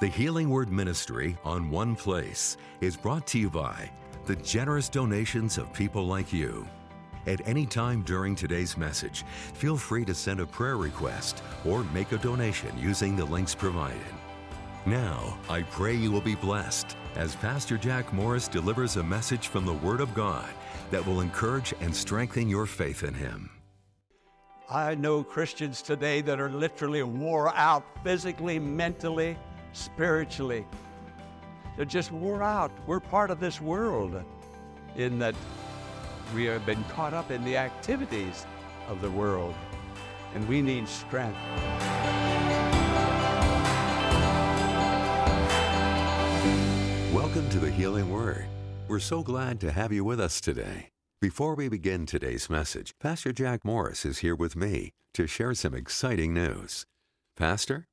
The Healing Word Ministry on One Place is brought to you by the generous donations of people like you. At any time during today's message, feel free to send a prayer request or make a donation using the links provided. Now, I pray you will be blessed as Pastor Jack Morris delivers a message from the Word of God that will encourage and strengthen your faith in Him. I know Christians today that are literally wore out physically, mentally, spiritually. They're just wore out. We're part of this world in that we have been caught up in the activities of the world, and we need strength. Welcome to the Healing Word. We're so glad to have you with us today. Before we begin today's message, Pastor Jack Morris is here with me to share some exciting news. Pastor?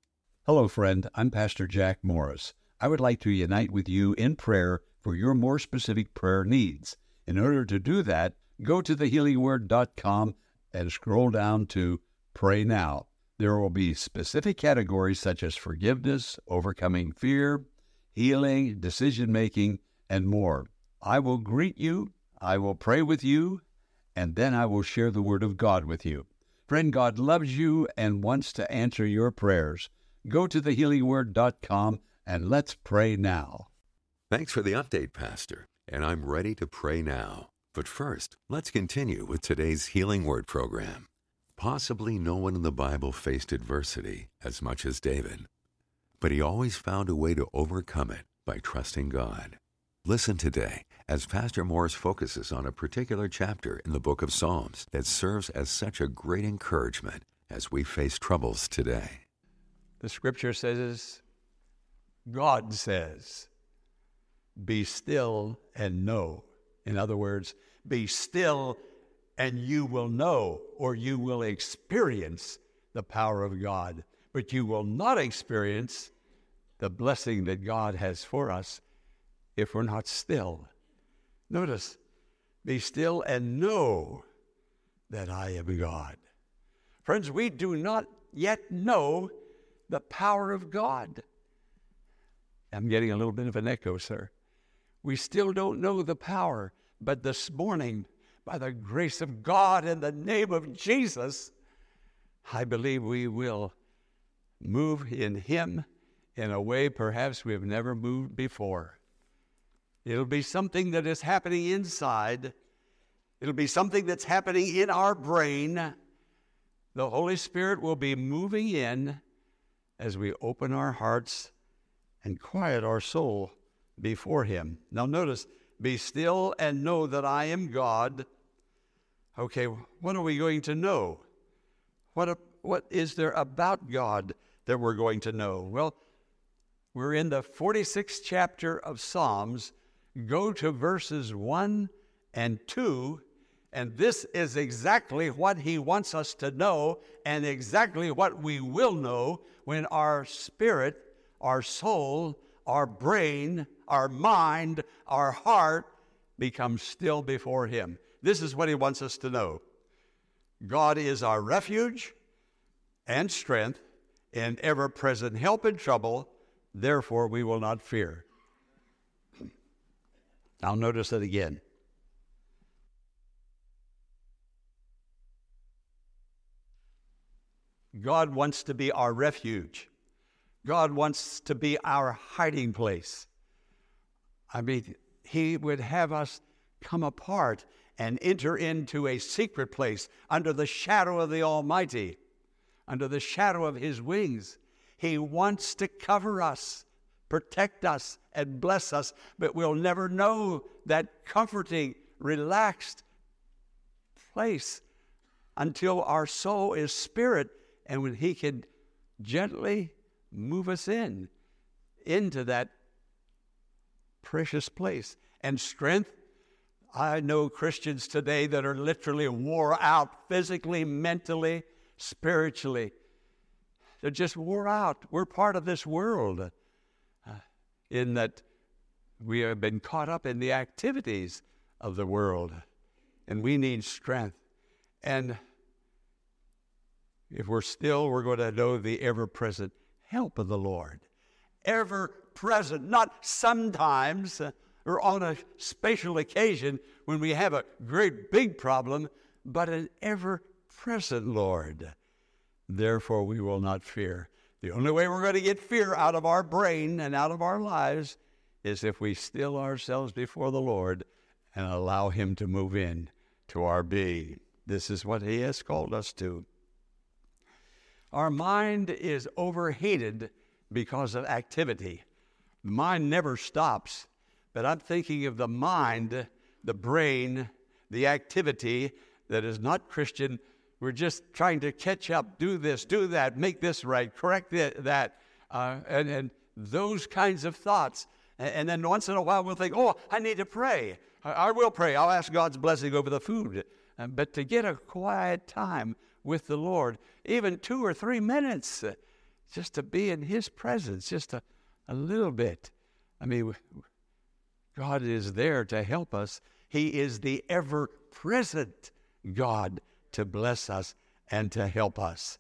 Hello, friend. I'm Pastor Jack Morris. I would like to unite with you in prayer for your more specific prayer needs. In order to do that, go to thehealingword.com and scroll down to Pray Now. There will be specific categories such as forgiveness, overcoming fear, healing, decision making, and more. I will greet you, I will pray with you, and then I will share the Word of God with you. Friend, God loves you and wants to answer your prayers. Go to thehealingword.com and let's pray now. Thanks for the update, Pastor. And I'm ready to pray now. But first, let's continue with today's Healing Word program. Possibly no one in the Bible faced adversity as much as David, but he always found a way to overcome it by trusting God. Listen today as Pastor Morris focuses on a particular chapter in the book of Psalms that serves as such a great encouragement as we face troubles today. The scripture says, God says, Be still and know. In other words, be still and you will know or you will experience the power of God. But you will not experience the blessing that God has for us if we're not still. Notice, be still and know that I am God. Friends, we do not yet know the power of God. I'm getting a little bit of an echo, sir. We still don't know the power, but this morning, by the grace of God in the name of Jesus, I believe we will move in Him in a way perhaps we have never moved before. It'll be something that is happening inside. It'll be something that's happening in our brain. The Holy Spirit will be moving in as we open our hearts and quiet our soul before Him. Now, notice, be still and know that I am God. Okay, what are we going to know? What, what is there about God that we're going to know? Well, we're in the 46th chapter of Psalms. Go to verses 1 and 2, and this is exactly what he wants us to know, and exactly what we will know when our spirit, our soul, our brain, our mind, our heart become still before him. This is what he wants us to know God is our refuge and strength and ever present help in trouble Therefore, we will not fear. Now, notice it again. God wants to be our refuge. God wants to be our hiding place. I mean, He would have us come apart and enter into a secret place under the shadow of the Almighty, under the shadow of His wings. He wants to cover us, protect us, and bless us, but we'll never know that comforting, relaxed place until our soul is spirit and when He can gently move us in into that precious place. And strength, I know Christians today that are literally wore out physically, mentally, spiritually. They're just wore out. We're part of this world uh, in that we have been caught up in the activities of the world, and we need strength. And if we're still, we're going to know the ever present help of the Lord. ever present, not sometimes or on a special occasion when we have a great big problem, but an ever present Lord. Therefore, we will not fear. The only way we're going to get fear out of our brain and out of our lives is if we still ourselves before the Lord and allow Him to move in to our being. This is what He has called us to. Our mind is overheated because of activity. The mind never stops, but I'm thinking of the mind, the brain, the activity that is not Christian. We're just trying to catch up, do this, do that, make this right, correct that, uh, and, and those kinds of thoughts. And then once in a while we'll think, oh, I need to pray. I will pray. I'll ask God's blessing over the food. Uh, but to get a quiet time with the Lord, even two or three minutes, uh, just to be in His presence, just a, a little bit. I mean, God is there to help us. He is the ever present God to bless us and to help us.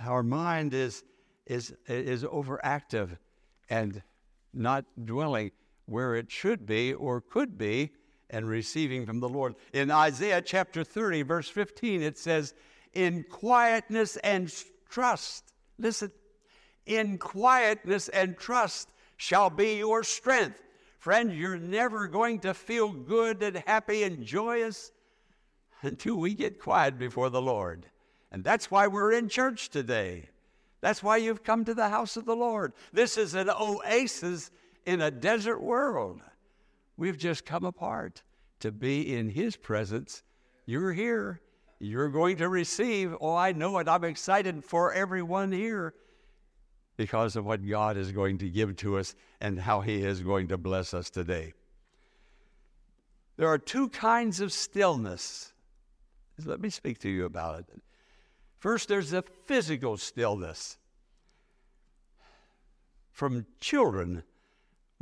Our mind is, is, is overactive and not dwelling where it should be or could be and receiving from the Lord. In Isaiah chapter 30, verse 15, it says, In quietness and trust, listen, in quietness and trust shall be your strength. Friend, you're never going to feel good and happy and joyous until we get quiet before the Lord. And that's why we're in church today. That's why you've come to the house of the Lord. This is an oasis in a desert world. We've just come apart to be in His presence. You're here. You're going to receive. Oh, I know it. I'm excited for everyone here because of what God is going to give to us and how He is going to bless us today. There are two kinds of stillness. Let me speak to you about it. First, there's the physical stillness. From children,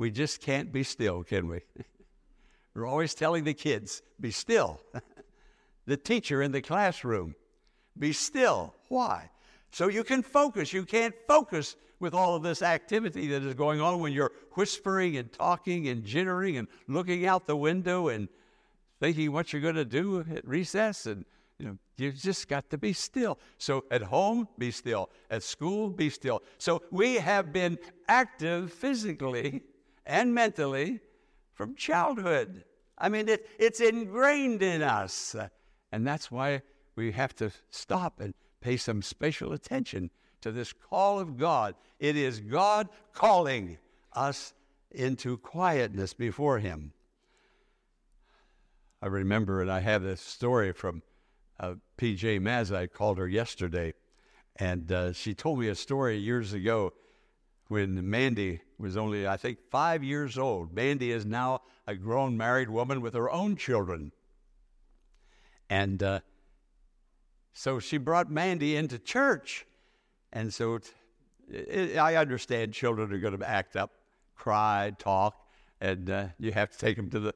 we just can't be still, can we? We're always telling the kids, be still. the teacher in the classroom, be still. Why? So you can focus. You can't focus with all of this activity that is going on when you're whispering and talking and jittering and looking out the window and thinking what you're going to do at recess and you know, you just got to be still. So at home, be still. At school, be still. So we have been active physically and mentally from childhood. I mean, it, it's ingrained in us. And that's why we have to stop and pay some special attention to this call of God. It is God calling us into quietness before Him. I remember, and I have this story from uh, P.J. Maz. I called her yesterday, and uh, she told me a story years ago when Mandy was only, I think, five years old. Mandy is now a grown married woman with her own children. And uh, so she brought Mandy into church. And so it, it, I understand children are going to act up, cry, talk, and uh, you have to take them to the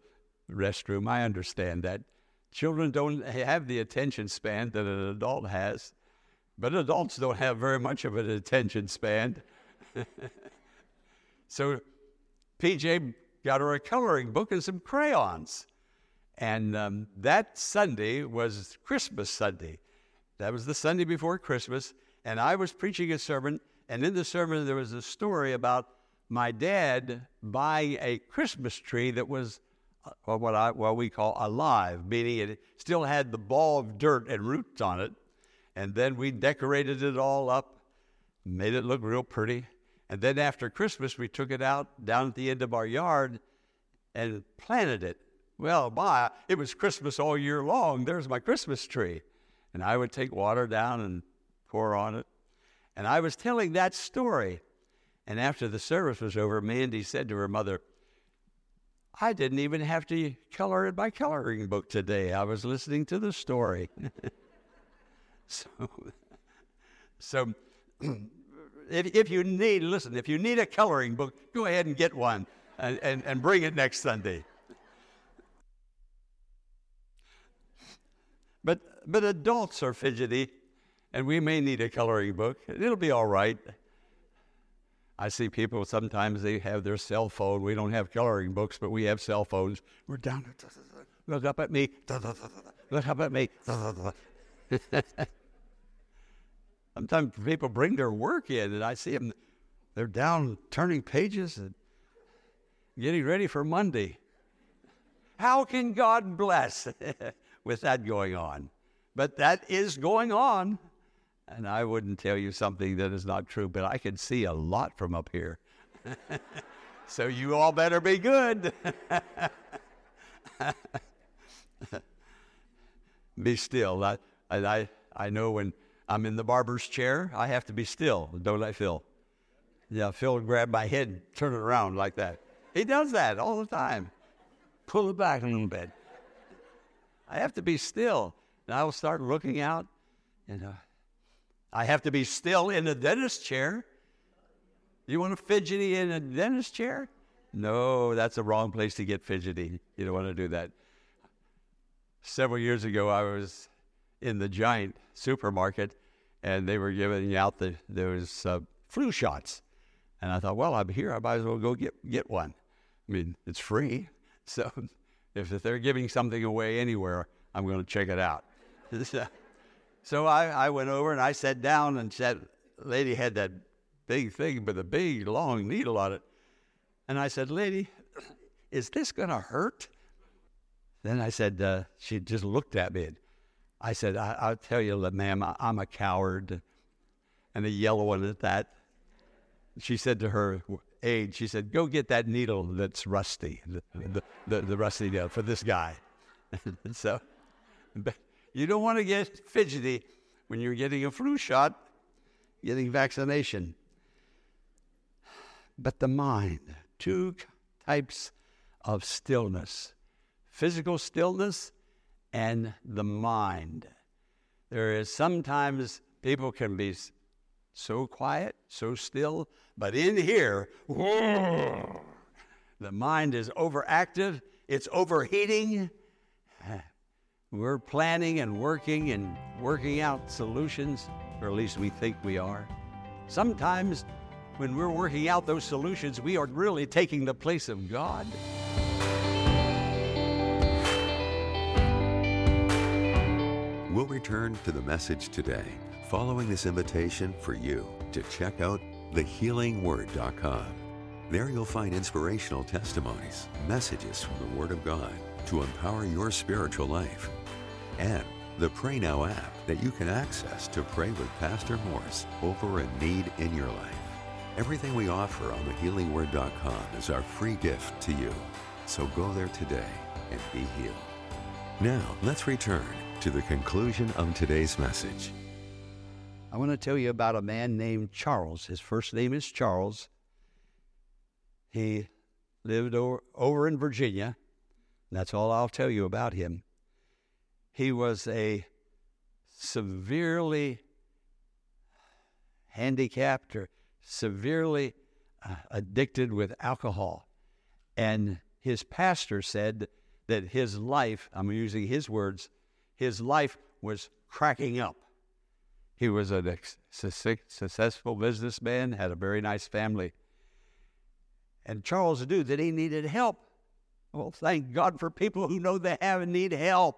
restroom. I understand that. Children don't have the attention span that an adult has, but adults don't have very much of an attention span. so PJ got her a coloring book and some crayons. And um, that Sunday was Christmas Sunday. That was the Sunday before Christmas. And I was preaching a sermon, and in the sermon, there was a story about my dad buying a Christmas tree that was or what, I, what we call alive, meaning it still had the ball of dirt and roots on it. And then we decorated it all up, made it look real pretty. And then after Christmas, we took it out down at the end of our yard and planted it. Well, my, it was Christmas all year long. There's my Christmas tree. And I would take water down and pour on it. And I was telling that story. And after the service was over, Mandy said to her mother, I didn't even have to color in my coloring book today. I was listening to the story. so, so if, if you need, listen, if you need a coloring book, go ahead and get one and, and, and bring it next Sunday. But, but adults are fidgety, and we may need a coloring book. It'll be all right. I see people sometimes they have their cell phone. We don't have coloring books, but we have cell phones. We're down. Look up at me. Look up at me. Sometimes people bring their work in, and I see them. They're down turning pages and getting ready for Monday. How can God bless with that going on? But that is going on. And I wouldn't tell you something that is not true, but I can see a lot from up here. so you all better be good. be still. I, I, I know when I'm in the barber's chair, I have to be still, don't I, Phil? Yeah, Phil would grab my head, and turn it around like that. He does that all the time. Pull it back a little bit. I have to be still. And I will start looking out, and uh, I have to be still in the dentist chair. You want to fidgety in a dentist chair? No, that's the wrong place to get fidgety. You don't want to do that. Several years ago, I was in the giant supermarket, and they were giving out the those uh, flu shots. And I thought, well, I'm here. I might as well go get get one. I mean, it's free, so if, if they're giving something away anywhere, I'm going to check it out. so I, I went over and I sat down, and that lady had that big thing with a big long needle on it. And I said, Lady, is this going to hurt? Then I said, uh, she just looked at me. I said, I, will tell you, ma'am, I, I'm a coward. And a yellow one at that. She said to her aide, she said, go get that needle that's rusty, the, the, the, the rusty needle for this guy. so you don't want to get fidgety when you're getting a flu shot, getting vaccination. But the mind, two types of stillness physical stillness and the mind. There is sometimes people can be so quiet, so still, but in here, the mind is overactive, it's overheating. We're planning and working and working out solutions, or at least we think we are. Sometimes when we're working out those solutions, we are really taking the place of God. We'll return to the message today following this invitation for you to check out thehealingword.com. There you'll find inspirational testimonies, messages from the Word of God to empower your spiritual life, and the Pray Now app that you can access to pray with Pastor Morris over a need in your life. Everything we offer on thehealingword.com is our free gift to you. So go there today and be healed. Now, let's return to the conclusion of today's message. I want to tell you about a man named Charles. His first name is Charles. He lived over, over in Virginia. That's all I'll tell you about him. He was a severely handicapped or severely uh, addicted with alcohol. And his pastor said that his life, I'm using his words, his life was cracking up. He was a successful businessman, had a very nice family. And Charles knew that he needed help. Well, thank God for people who know they have and need help.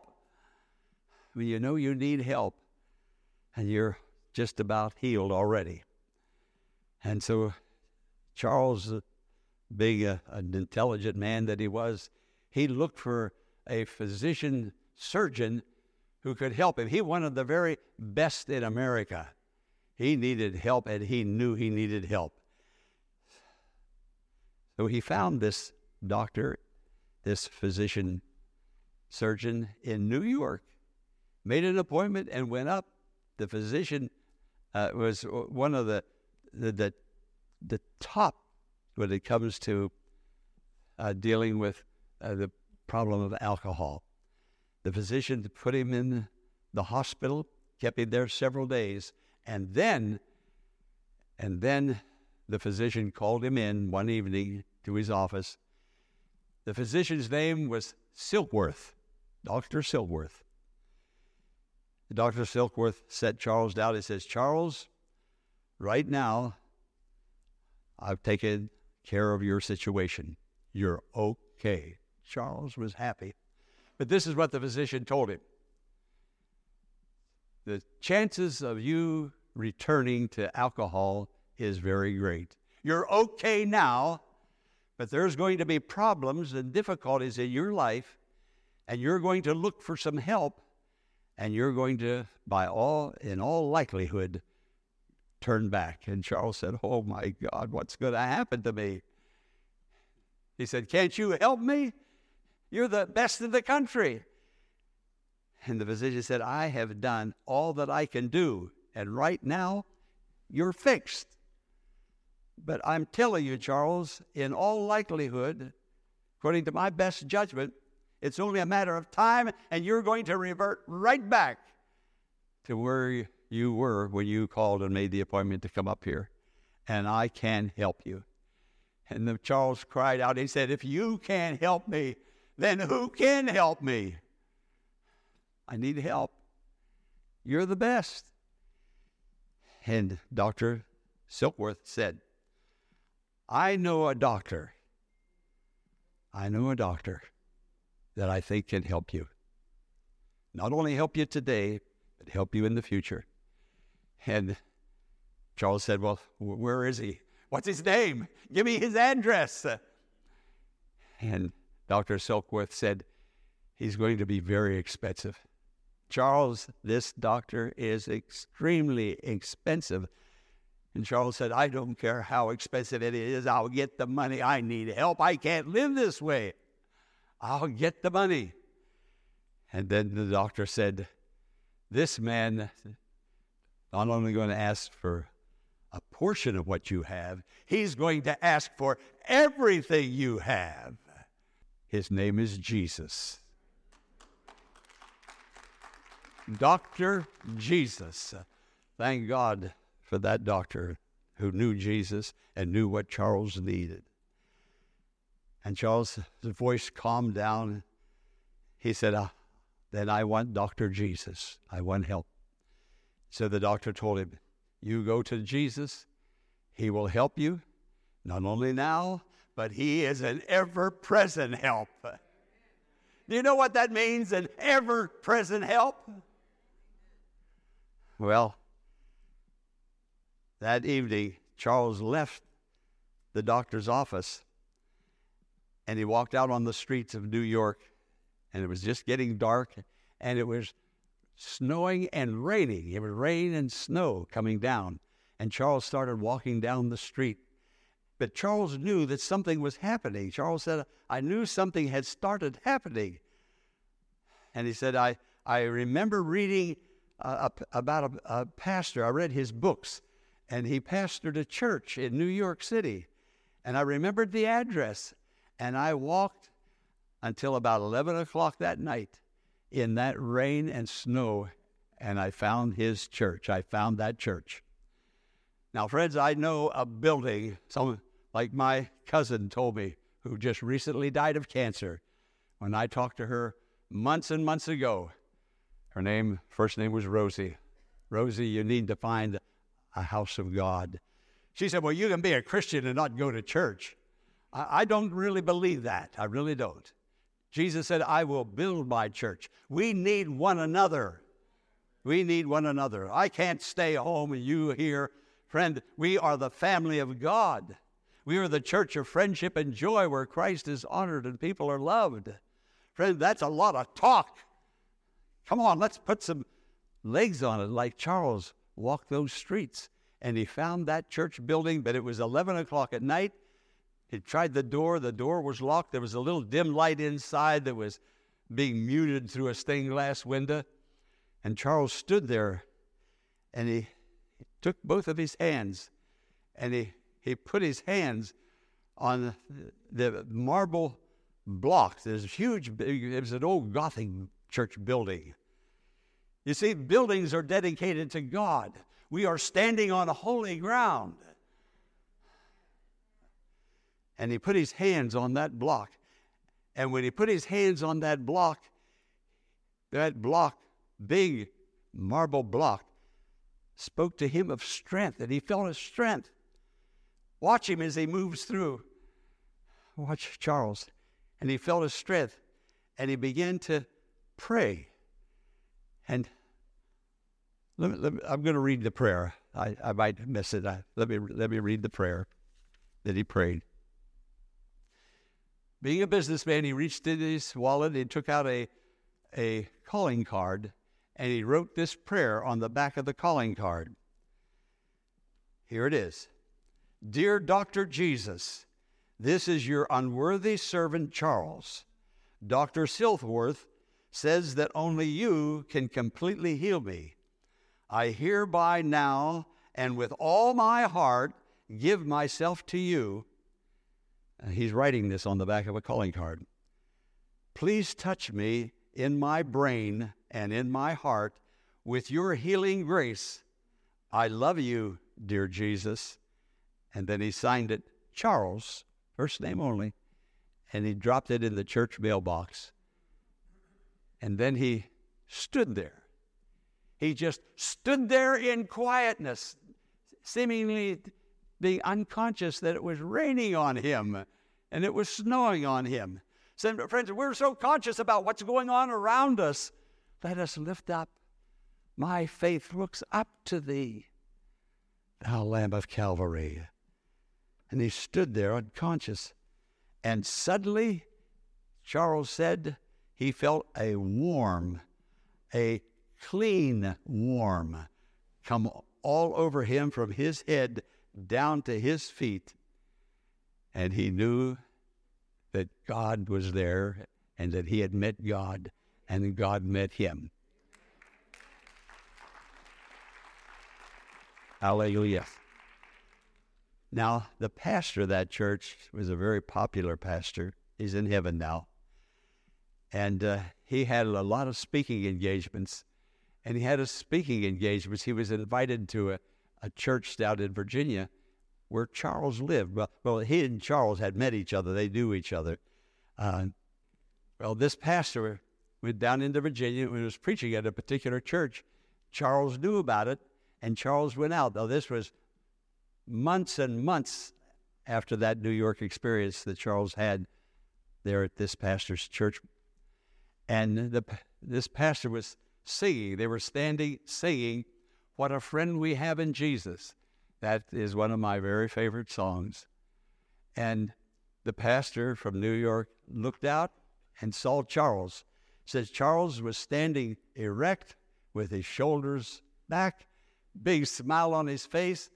When you know you need help and you're just about healed already. And so Charles, uh, being a, an intelligent man that he was, he looked for a physician surgeon who could help him. He wanted the very best in America. He needed help, and he knew he needed help. So he found this doctor, this physician surgeon in New York, made an appointment and went up. The physician uh, was one of the, the, the, the, top when it comes to uh, dealing with uh, the problem of alcohol. The physician put him in the hospital, kept him there several days, and then, and then the physician called him in one evening to his office. The physician's name was Silkworth, Dr. Silkworth. Dr. Silkworth set Charles down. He says, Charles, right now, I've taken care of your situation. You're okay. Charles was happy. But this is what the physician told him the chances of you returning to alcohol is very great. You're okay now, but there's going to be problems and difficulties in your life, and you're going to look for some help, and you're going to, by all, in all likelihood, turn back. And Charles said, Oh my God, what's going to happen to me? He said, Can't you help me? You're the best in the country. And the physician said, I have done all that I can do. And right now, you're fixed. But I'm telling you, Charles, in all likelihood, according to my best judgment, it's only a matter of time, and you're going to revert right back to where you were when you called and made the appointment to come up here. And I can help you. And the Charles cried out, he said, If you can't help me, then who can help me? I need help. You're the best. And Dr. Silkworth said, I know a doctor. I know a doctor that I think can help you. Not only help you today, but help you in the future. And Charles said, Well, where is he? What's his name? Give me his address. And Dr. Silkworth said, He's going to be very expensive. Charles, this doctor is extremely expensive. And Charles said, I don't care how expensive it is, I'll get the money. I need help. I can't live this way. I'll get the money. And then the doctor said, This man not only going to ask for a portion of what you have, he's going to ask for everything you have. His name is Jesus. Dr. Jesus. Thank God for that doctor who knew Jesus and knew what Charles needed. And Charles' voice calmed down. He said, ah, Then I want Dr. Jesus. I want help. So the doctor told him, You go to Jesus, he will help you, not only now, but he is an ever present help. Do you know what that means, an ever present help? Well, that evening, Charles left the doctor's office and he walked out on the streets of New York, and it was just getting dark, and it was snowing and raining. It was rain and snow coming down. And Charles started walking down the street. But Charles knew that something was happening. Charles said, I knew something had started happening. And he said, I, I remember reading uh, about a, a pastor. I read his books, and he pastored a church in New York City. And I remembered the address, and I walked until about 11 o'clock that night in that rain and snow, and I found his church. I found that church. Now, friends, I know a building, some like my cousin told me, who just recently died of cancer. When I talked to her months and months ago, her name, first name was Rosie. Rosie, you need to find a house of God. She said, Well, you can be a Christian and not go to church. I, I don't really believe that. I really don't. Jesus said, I will build my church. We need one another. We need one another. I can't stay home and you here. Friend, we are the family of God. We are the church of friendship and joy where Christ is honored and people are loved. Friend, that's a lot of talk. Come on, let's put some legs on it, like Charles walked those streets. And he found that church building, but it was 11 o'clock at night. He tried the door, the door was locked. There was a little dim light inside that was being muted through a stained glass window. And Charles stood there and he, he took both of his hands and he, he put his hands on the, marble block. There's a huge, it was an old Gothic church building. You see, buildings are dedicated to God. We are standing on holy ground and he put his hands on that block. And when he put his hands on that block, that block, big marble block, spoke to him of strength, and he felt a strength. Watch him as he moves through. Watch Charles. And he felt his strength and he began to pray. And let me, let me, I'm going to read the prayer. I, I might miss it. I, let, me, let me read the prayer that he prayed. Being a businessman, he reached in his wallet and took out a, a calling card and he wrote this prayer on the back of the calling card. Here it is Dear Dr. Jesus, this is your unworthy servant Charles. Dr. Silkworth says that only you can completely heal me. I hereby now and with all my heart give myself to you. And he's writing this on the back of a calling card. Please touch me in my brain and in my heart with your healing grace. I love you, dear Jesus. And then he signed it Charles, first name only, and he dropped it in the church mailbox. And then he stood there. He just stood there in quietness, seemingly being unconscious that it was raining on him and it was snowing on him. So, friends, we're so conscious about what's going on around us. Let us lift up. My faith looks up to thee, thou Lamb of Calvary. And he stood there unconscious. And suddenly, Charles said he felt a warm, a clean warm come all over him from his head down to his feet. And he knew that God was there and that he had met God and God met him. Hallelujah. Now, the pastor of that church was a very popular pastor. He's in heaven now. And uh, he had a lot of speaking engagements. And he had a speaking engagements. He was invited to a, a church down in Virginia where Charles lived. Well, well, he and Charles had met each other. They knew each other. Uh, well, this pastor went down into Virginia and was preaching at a particular church. Charles knew about it, and Charles went out. Now, this was months and months after that New York experience that Charles had there at this pastor's church. And the, this pastor was singing, they were standing singing, What a Friend We Have in Jesus. That is one of my very favorite songs. And the pastor from New York looked out and saw Charles. Says Charles was standing erect with his shoulders back, big smile on his face,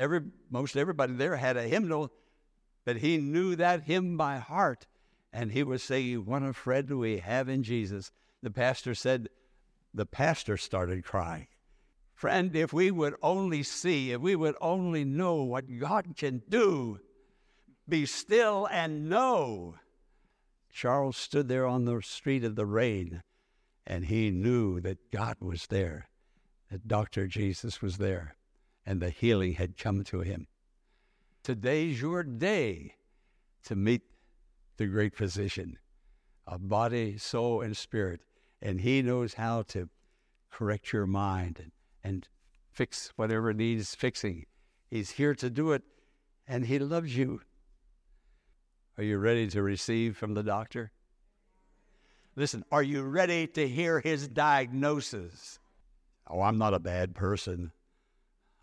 Every, most everybody there had a hymnal, but he knew that hymn by heart. And he was saying, What a friend we have in Jesus. The pastor said, The pastor started crying. Friend, if we would only see, if we would only know what God can do, be still and know. Charles stood there on the street of the rain, and he knew that God was there, that Dr. Jesus was there and the healing had come to him. Today's your day to meet the great physician of body, soul, and spirit. And he knows how to correct your mind and, and fix whatever needs fixing. He's here to do it, and he loves you. Are you ready to receive from the doctor? Listen, are you ready to hear his diagnosis? Oh, I'm not a bad person.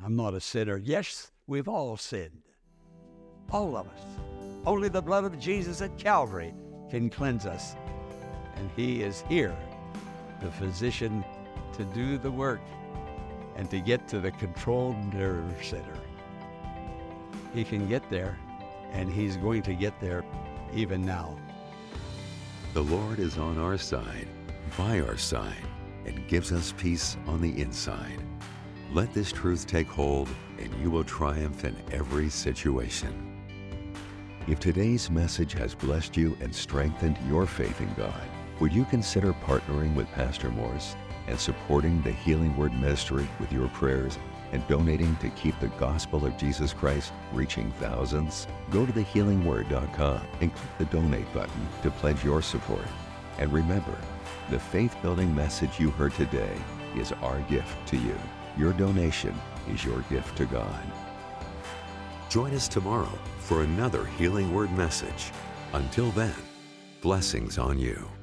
I'm not a sinner. Yes, we've all sinned. All of us. Only the blood of Jesus at Calvary can cleanse us. And He is here, the physician, to do the work and to get to the controlled nerve center. He can get there, and He's going to get there even now. The Lord is on our side, by our side, and gives us peace on the inside. Let this truth take hold, and you will triumph in every situation. If today's message has blessed you and strengthened your faith in God, would you consider partnering with Pastor Morris and supporting the Healing Word Ministry with your prayers and donating to keep the gospel of Jesus Christ reaching thousands? Go to thehealingword.com and click the donate button to pledge your support. And remember, the faith building message you heard today is our gift to you. Your donation is your gift to God. Join us tomorrow for another Healing Word message. Until then, blessings on you.